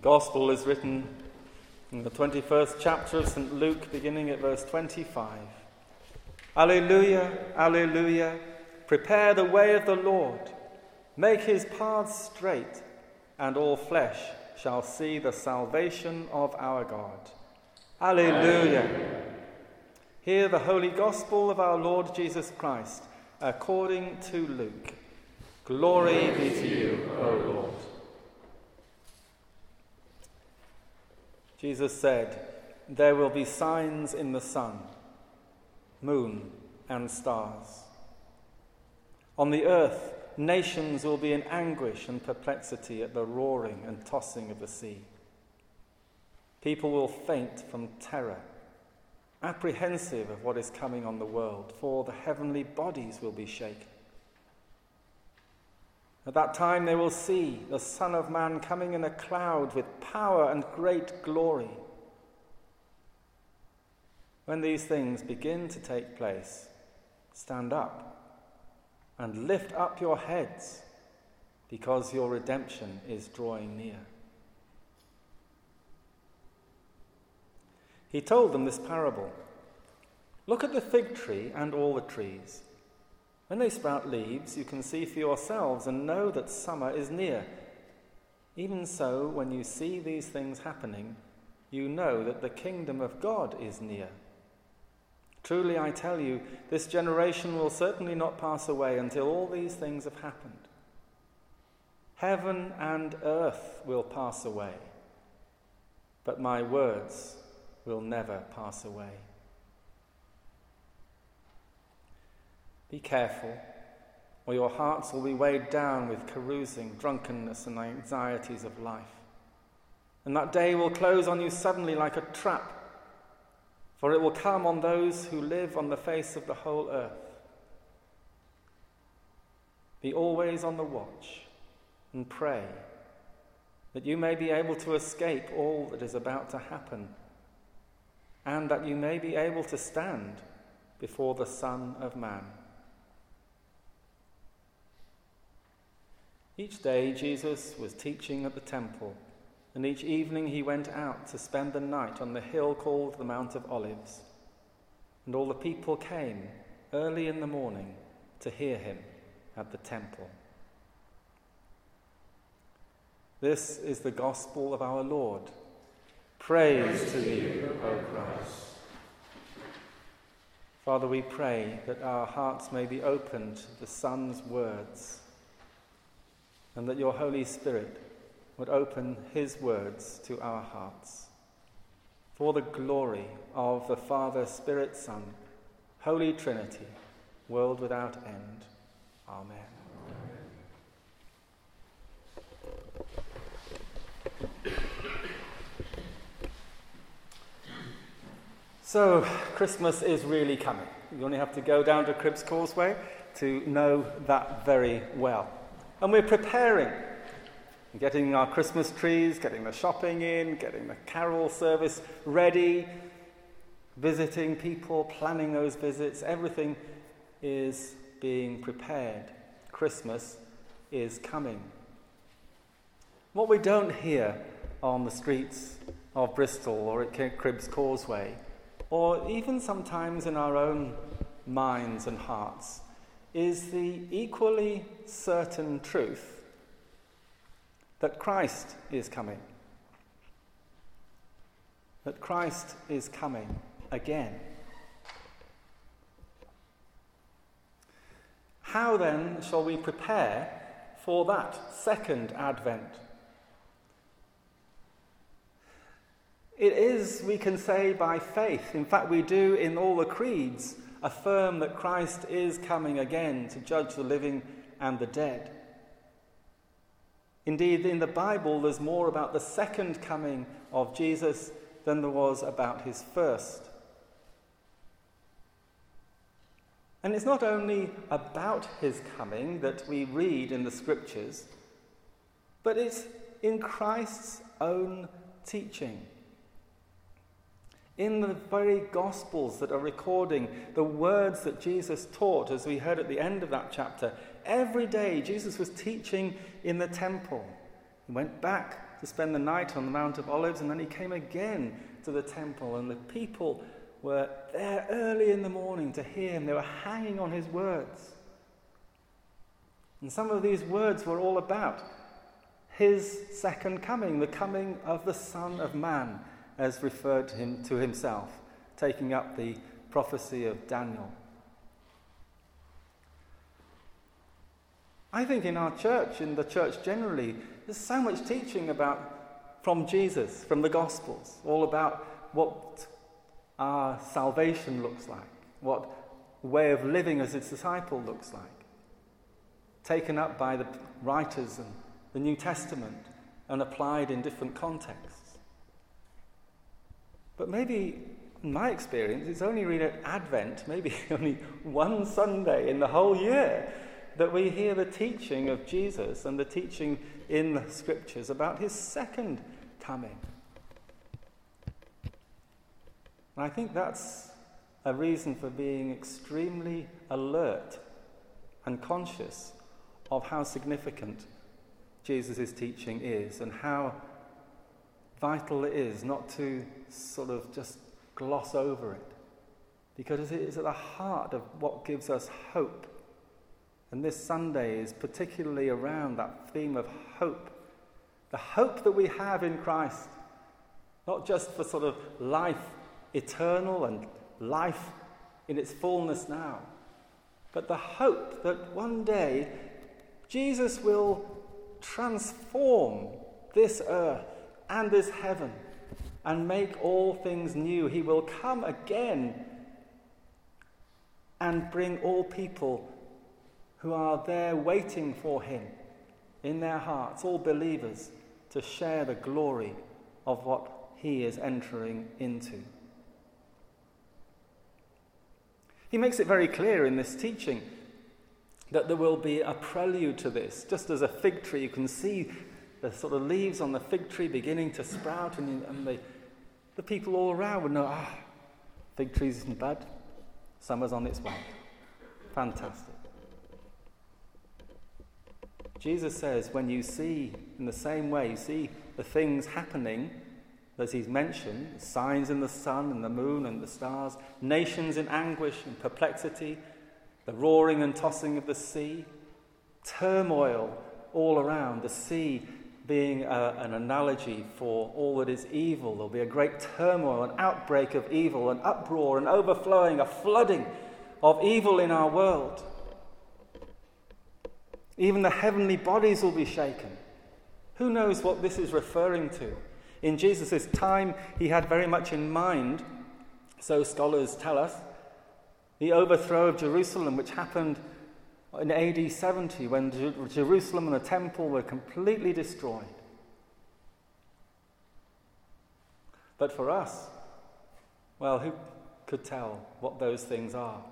The Gospel is written in the 21st chapter of St. Luke, beginning at verse 25. Alleluia, Alleluia, prepare the way of the Lord, make his paths straight, and all flesh shall see the salvation of our God. Alleluia. Hear the holy gospel of our Lord Jesus Christ according to Luke. Glory be to you, O Lord. Jesus said, There will be signs in the sun, moon, and stars. On the earth, nations will be in anguish and perplexity at the roaring and tossing of the sea. People will faint from terror, apprehensive of what is coming on the world, for the heavenly bodies will be shaken. At that time they will see the Son of Man coming in a cloud with power and great glory. When these things begin to take place, stand up and lift up your heads, because your redemption is drawing near. He told them this parable Look at the fig tree and all the trees. When they sprout leaves, you can see for yourselves and know that summer is near. Even so, when you see these things happening, you know that the kingdom of God is near. Truly, I tell you, this generation will certainly not pass away until all these things have happened. Heaven and earth will pass away, but my words will never pass away. Be careful, or your hearts will be weighed down with carousing, drunkenness, and the anxieties of life. And that day will close on you suddenly like a trap, for it will come on those who live on the face of the whole earth. Be always on the watch and pray that you may be able to escape all that is about to happen, and that you may be able to stand before the Son of Man. Each day Jesus was teaching at the temple, and each evening he went out to spend the night on the hill called the Mount of Olives. And all the people came early in the morning to hear him at the temple. This is the gospel of our Lord. Praise, Praise to you, O Christ. Father, we pray that our hearts may be opened to the Son's words and that your Holy Spirit would open his words to our hearts. For the glory of the Father, Spirit, Son, Holy Trinity, world without end. Amen. So, Christmas is really coming. You only have to go down to Cribbs Causeway to know that very well. And we're preparing, getting our Christmas trees, getting the shopping in, getting the carol service ready, visiting people, planning those visits. Everything is being prepared. Christmas is coming. What we don't hear on the streets of Bristol or at Cribbs Causeway, or even sometimes in our own minds and hearts, is the equally certain truth that Christ is coming. That Christ is coming again. How then shall we prepare for that second advent? It is, we can say, by faith. In fact, we do in all the creeds affirm that Christ is coming again to judge the living and the dead. Indeed, in the Bible, there's more about the second coming of Jesus than there was about his first. And it's not only about his coming that we read in the scriptures, but it's in Christ's own teaching in the very Gospels that are recording the words that Jesus taught, as we heard at the end of that chapter. Every day, Jesus was teaching in the temple. He went back to spend the night on the Mount of Olives, and then he came again to the temple, and the people were there early in the morning to hear him. They were hanging on his words. And some of these words were all about his second coming, the coming of the Son of Man, as referred to him to himself, taking up the prophecy of Daniel. I think in our church, in the church generally, there's so much teaching about from Jesus, from the Gospels, all about what our salvation looks like, what way of living as a disciple looks like, taken up by the writers and the New Testament and applied in different contexts. But maybe, in my experience, it's only really at Advent, maybe only one Sunday in the whole year, that we hear the teaching of Jesus and the teaching in the scriptures about his second coming. And I think that's a reason for being extremely alert and conscious of how significant Jesus' teaching is and how vital it is not to sort of just gloss over it. Because it is at the heart of what gives us hope and this Sunday is particularly around that theme of hope. The hope that we have in Christ, not just for sort of life eternal and life in its fullness now, but the hope that one day Jesus will transform this earth and this heaven and make all things new. He will come again and bring all people who are there waiting for him in their hearts, all believers, to share the glory of what he is entering into. He makes it very clear in this teaching that there will be a prelude to this. Just as a fig tree, you can see the sort of leaves on the fig tree beginning to sprout, and, and the, the people all around would know, ah, fig trees isn't bad. Summer's on its way. Fantastic. Jesus says, when you see, in the same way, you see the things happening as he's mentioned signs in the sun and the moon and the stars, nations in anguish and perplexity, the roaring and tossing of the sea, turmoil all around, the sea being a, an analogy for all that is evil. There'll be a great turmoil, an outbreak of evil, an uproar, an overflowing, a flooding of evil in our world. Even the heavenly bodies will be shaken. Who knows what this is referring to? In Jesus' time, he had very much in mind, so scholars tell us, the overthrow of Jerusalem, which happened in AD 70 when Jerusalem and the temple were completely destroyed. But for us, well, who could tell what those things are?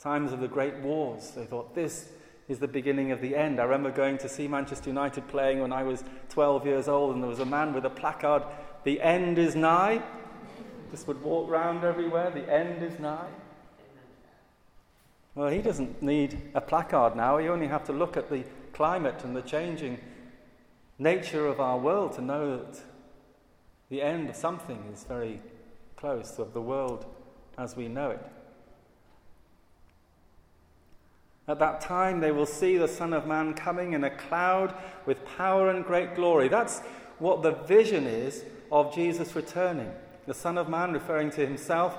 Times of the great wars, they thought this is the beginning of the end. I remember going to see Manchester United playing when I was 12 years old, and there was a man with a placard, The end is nigh. Just would walk round everywhere, The end is nigh. Well, he doesn't need a placard now. You only have to look at the climate and the changing nature of our world to know that the end of something is very close of the world as we know it. At that time, they will see the Son of Man coming in a cloud with power and great glory. That's what the vision is of Jesus returning. The Son of Man referring to himself,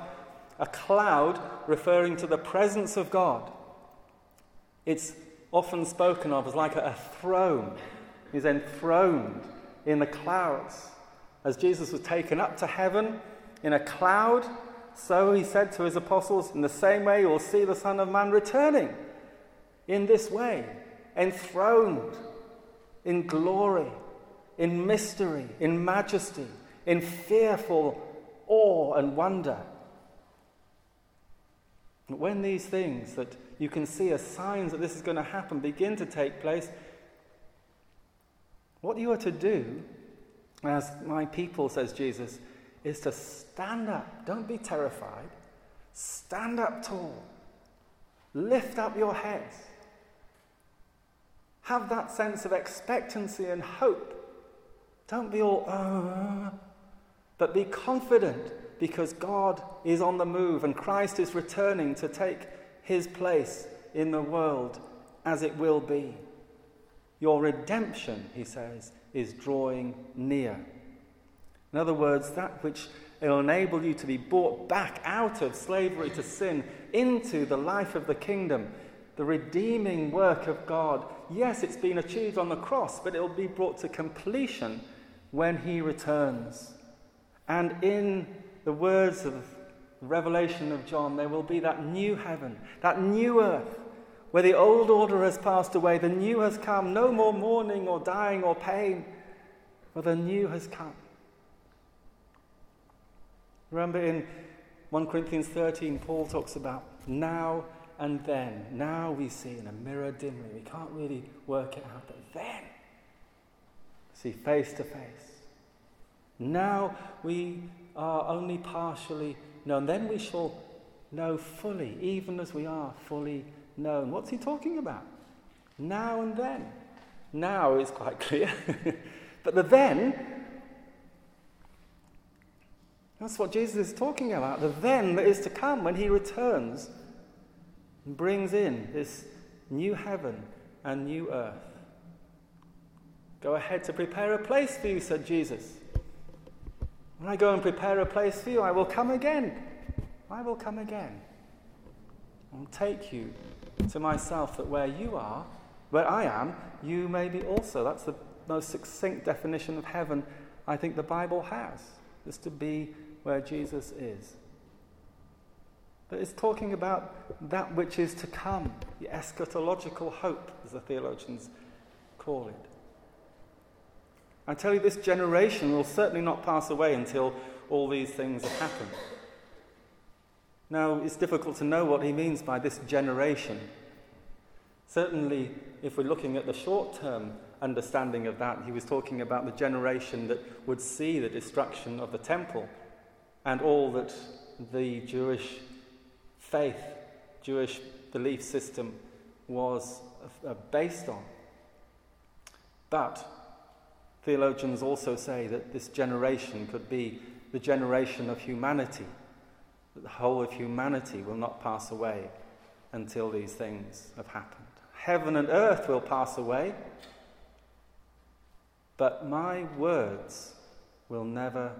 a cloud referring to the presence of God. It's often spoken of as like a throne. He's enthroned in the clouds. As Jesus was taken up to heaven in a cloud, so he said to his apostles, in the same way you will see the Son of Man returning in this way, enthroned in glory, in mystery, in majesty, in fearful awe and wonder. When these things that you can see as signs that this is going to happen begin to take place, what you are to do, as my people, says Jesus, is to stand up. Don't be terrified. Stand up tall. Lift up your heads. Have that sense of expectancy and hope Don't be all, uh, but be confident because God is on the move and Christ is returning to take his place in the world as it will be. Your redemption, he says, is drawing near. In other words, that which will enable you to be brought back out of slavery to sin into the life of the kingdom, the redeeming work of God. Yes, it's been achieved on the cross, but it will be brought to completion when he returns. And in the words of Revelation of John, there will be that new heaven, that new earth, where the old order has passed away, the new has come, no more mourning or dying or pain, for the new has come. Remember in 1 Corinthians 13, Paul talks about now and then. Now we see in a mirror dimly. We can't really work it out, but then see face to face. Now we are only partially known. Then we shall know fully, even as we are fully known. What's he talking about? Now and then. Now is quite clear. but the then, that's what Jesus is talking about. The then that is to come when he returns and brings in this new heaven and new earth. Go ahead to prepare a place for you, said Jesus. When I go and prepare a place for you, I will come again. I will come again and take you to myself, that where you are, where I am, you may be also. That's the most succinct definition of heaven I think the Bible has, is to be where Jesus is. But it's talking about that which is to come, the eschatological hope, as the theologians call it. I tell you, this generation will certainly not pass away until all these things have happened. Now, it's difficult to know what he means by this generation. Certainly, if we're looking at the short term understanding of that, he was talking about the generation that would see the destruction of the temple and all that the Jewish faith, Jewish belief system was uh, based on. But theologians also say that this generation could be the generation of humanity, that the whole of humanity will not pass away until these things have happened. Heaven and earth will pass away, but my words will never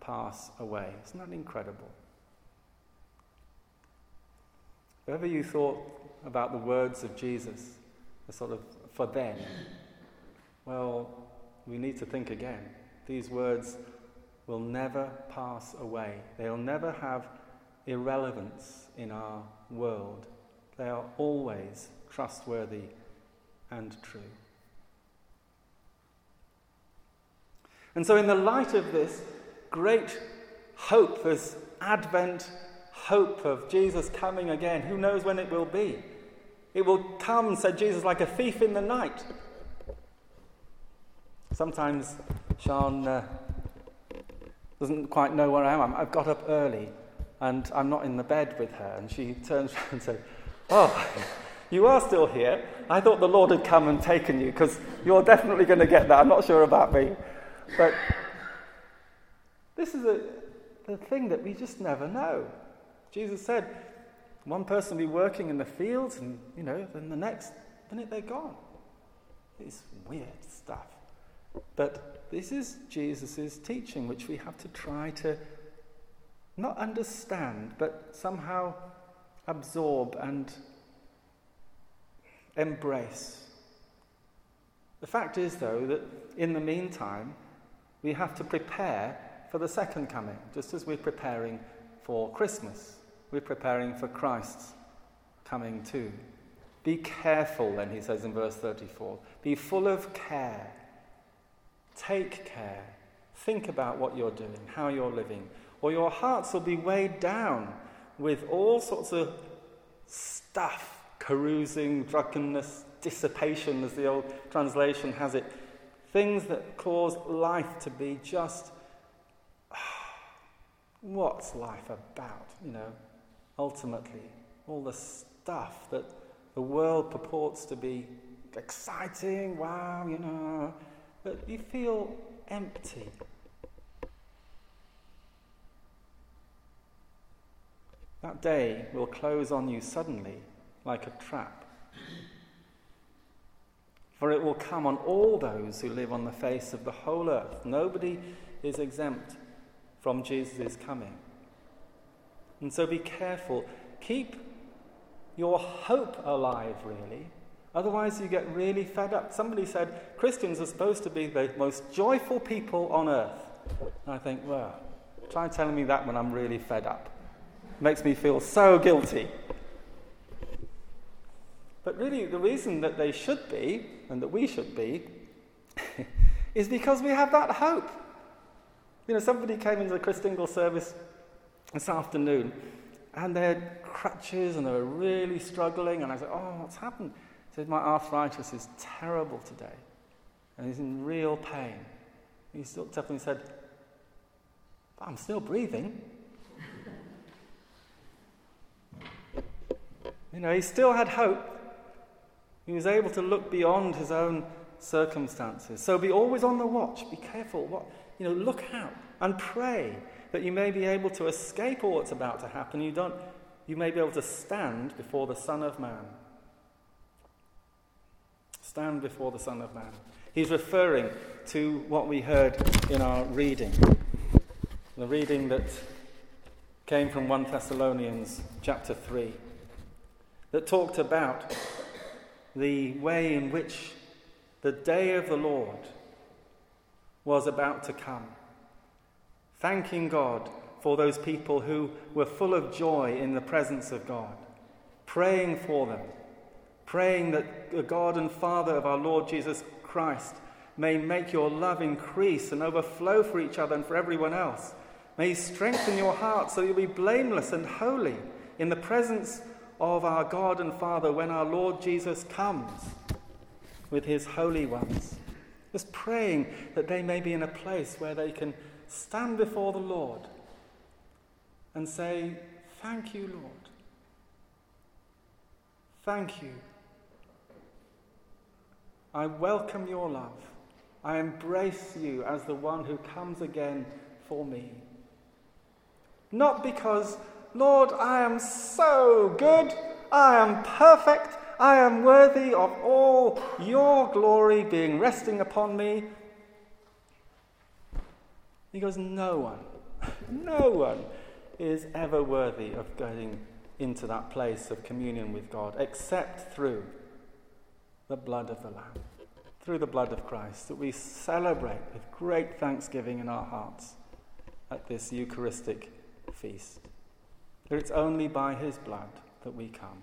pass away. Isn't that incredible? Whatever you thought about the words of Jesus, a sort of for then, well, we need to think again. These words will never pass away. They'll never have irrelevance in our world. They are always trustworthy and true. And so, in the light of this, great hope, this Advent hope of Jesus coming again. Who knows when it will be? It will come, said Jesus, like a thief in the night. Sometimes Sean uh, doesn't quite know where I am. I've got up early and I'm not in the bed with her. And she turns around and says, Oh, you are still here. I thought the Lord had come and taken you because you're definitely going to get that. I'm not sure about me. But this is a, the thing that we just never know. Jesus said, one person will be working in the fields, and you know, then the next minute they're gone. It's weird stuff. But this is Jesus' teaching, which we have to try to not understand, but somehow absorb and embrace. The fact is, though, that in the meantime, we have to prepare for the second coming, just as we're preparing for Christmas. We're preparing for Christ's coming too. Be careful, then, he says in verse 34. Be full of care. Take care. Think about what you're doing, how you're living, or your hearts will be weighed down with all sorts of stuff carousing, drunkenness, dissipation, as the old translation has it. Things that cause life to be just what's life about, you know, ultimately? All the stuff that the world purports to be exciting, wow, you know, but you feel empty. That day will close on you suddenly like a trap. For it will come on all those who live on the face of the whole earth. Nobody is exempt from Jesus' coming. And so be careful. Keep your hope alive, really. Otherwise, you get really fed up. Somebody said Christians are supposed to be the most joyful people on earth. And I think, well, try telling me that when I'm really fed up. It makes me feel so guilty. But really, the reason that they should be, and that we should be, is because we have that hope. You know, somebody came into the Christingle service this afternoon, and they had crutches and they were really struggling. And I said, Oh, what's happened? Said, My arthritis is terrible today, and he's in real pain. He looked up and he said, But I'm still breathing. you know, he still had hope. He was able to look beyond his own circumstances. So be always on the watch. Be careful. What, you know, look out and pray that you may be able to escape all that's about to happen. You, don't, you may be able to stand before the Son of Man. Stand before the Son of Man. He's referring to what we heard in our reading. The reading that came from 1 Thessalonians chapter 3, that talked about the way in which the day of the Lord was about to come. Thanking God for those people who were full of joy in the presence of God, praying for them, praying that the God and Father of our Lord Jesus Christ may make your love increase and overflow for each other and for everyone else. May He strengthen your heart so you'll be blameless and holy in the presence of our God and Father when our Lord Jesus comes with His holy ones. Just praying that they may be in a place where they can stand before the Lord and say, Thank you, Lord. Thank you. I welcome your love. I embrace you as the one who comes again for me. Not because, Lord, I am so good, I am perfect, I am worthy of all your glory being resting upon me. He goes, No one, no one is ever worthy of going into that place of communion with God except through the blood of the Lamb, through the blood of Christ, that we celebrate with great thanksgiving in our hearts at this Eucharistic feast. That it's only by His blood that we come,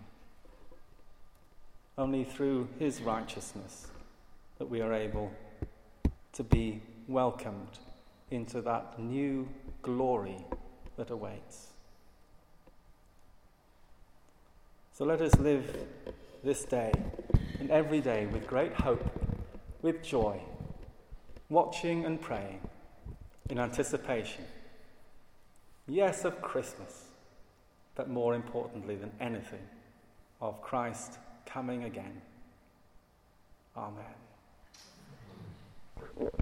only through His righteousness that we are able to be welcomed into that new glory that awaits. So let us live this day and every day with great hope, with joy, watching and praying in anticipation, yes, of Christmas, but more importantly than anything, of Christ coming again. Amen.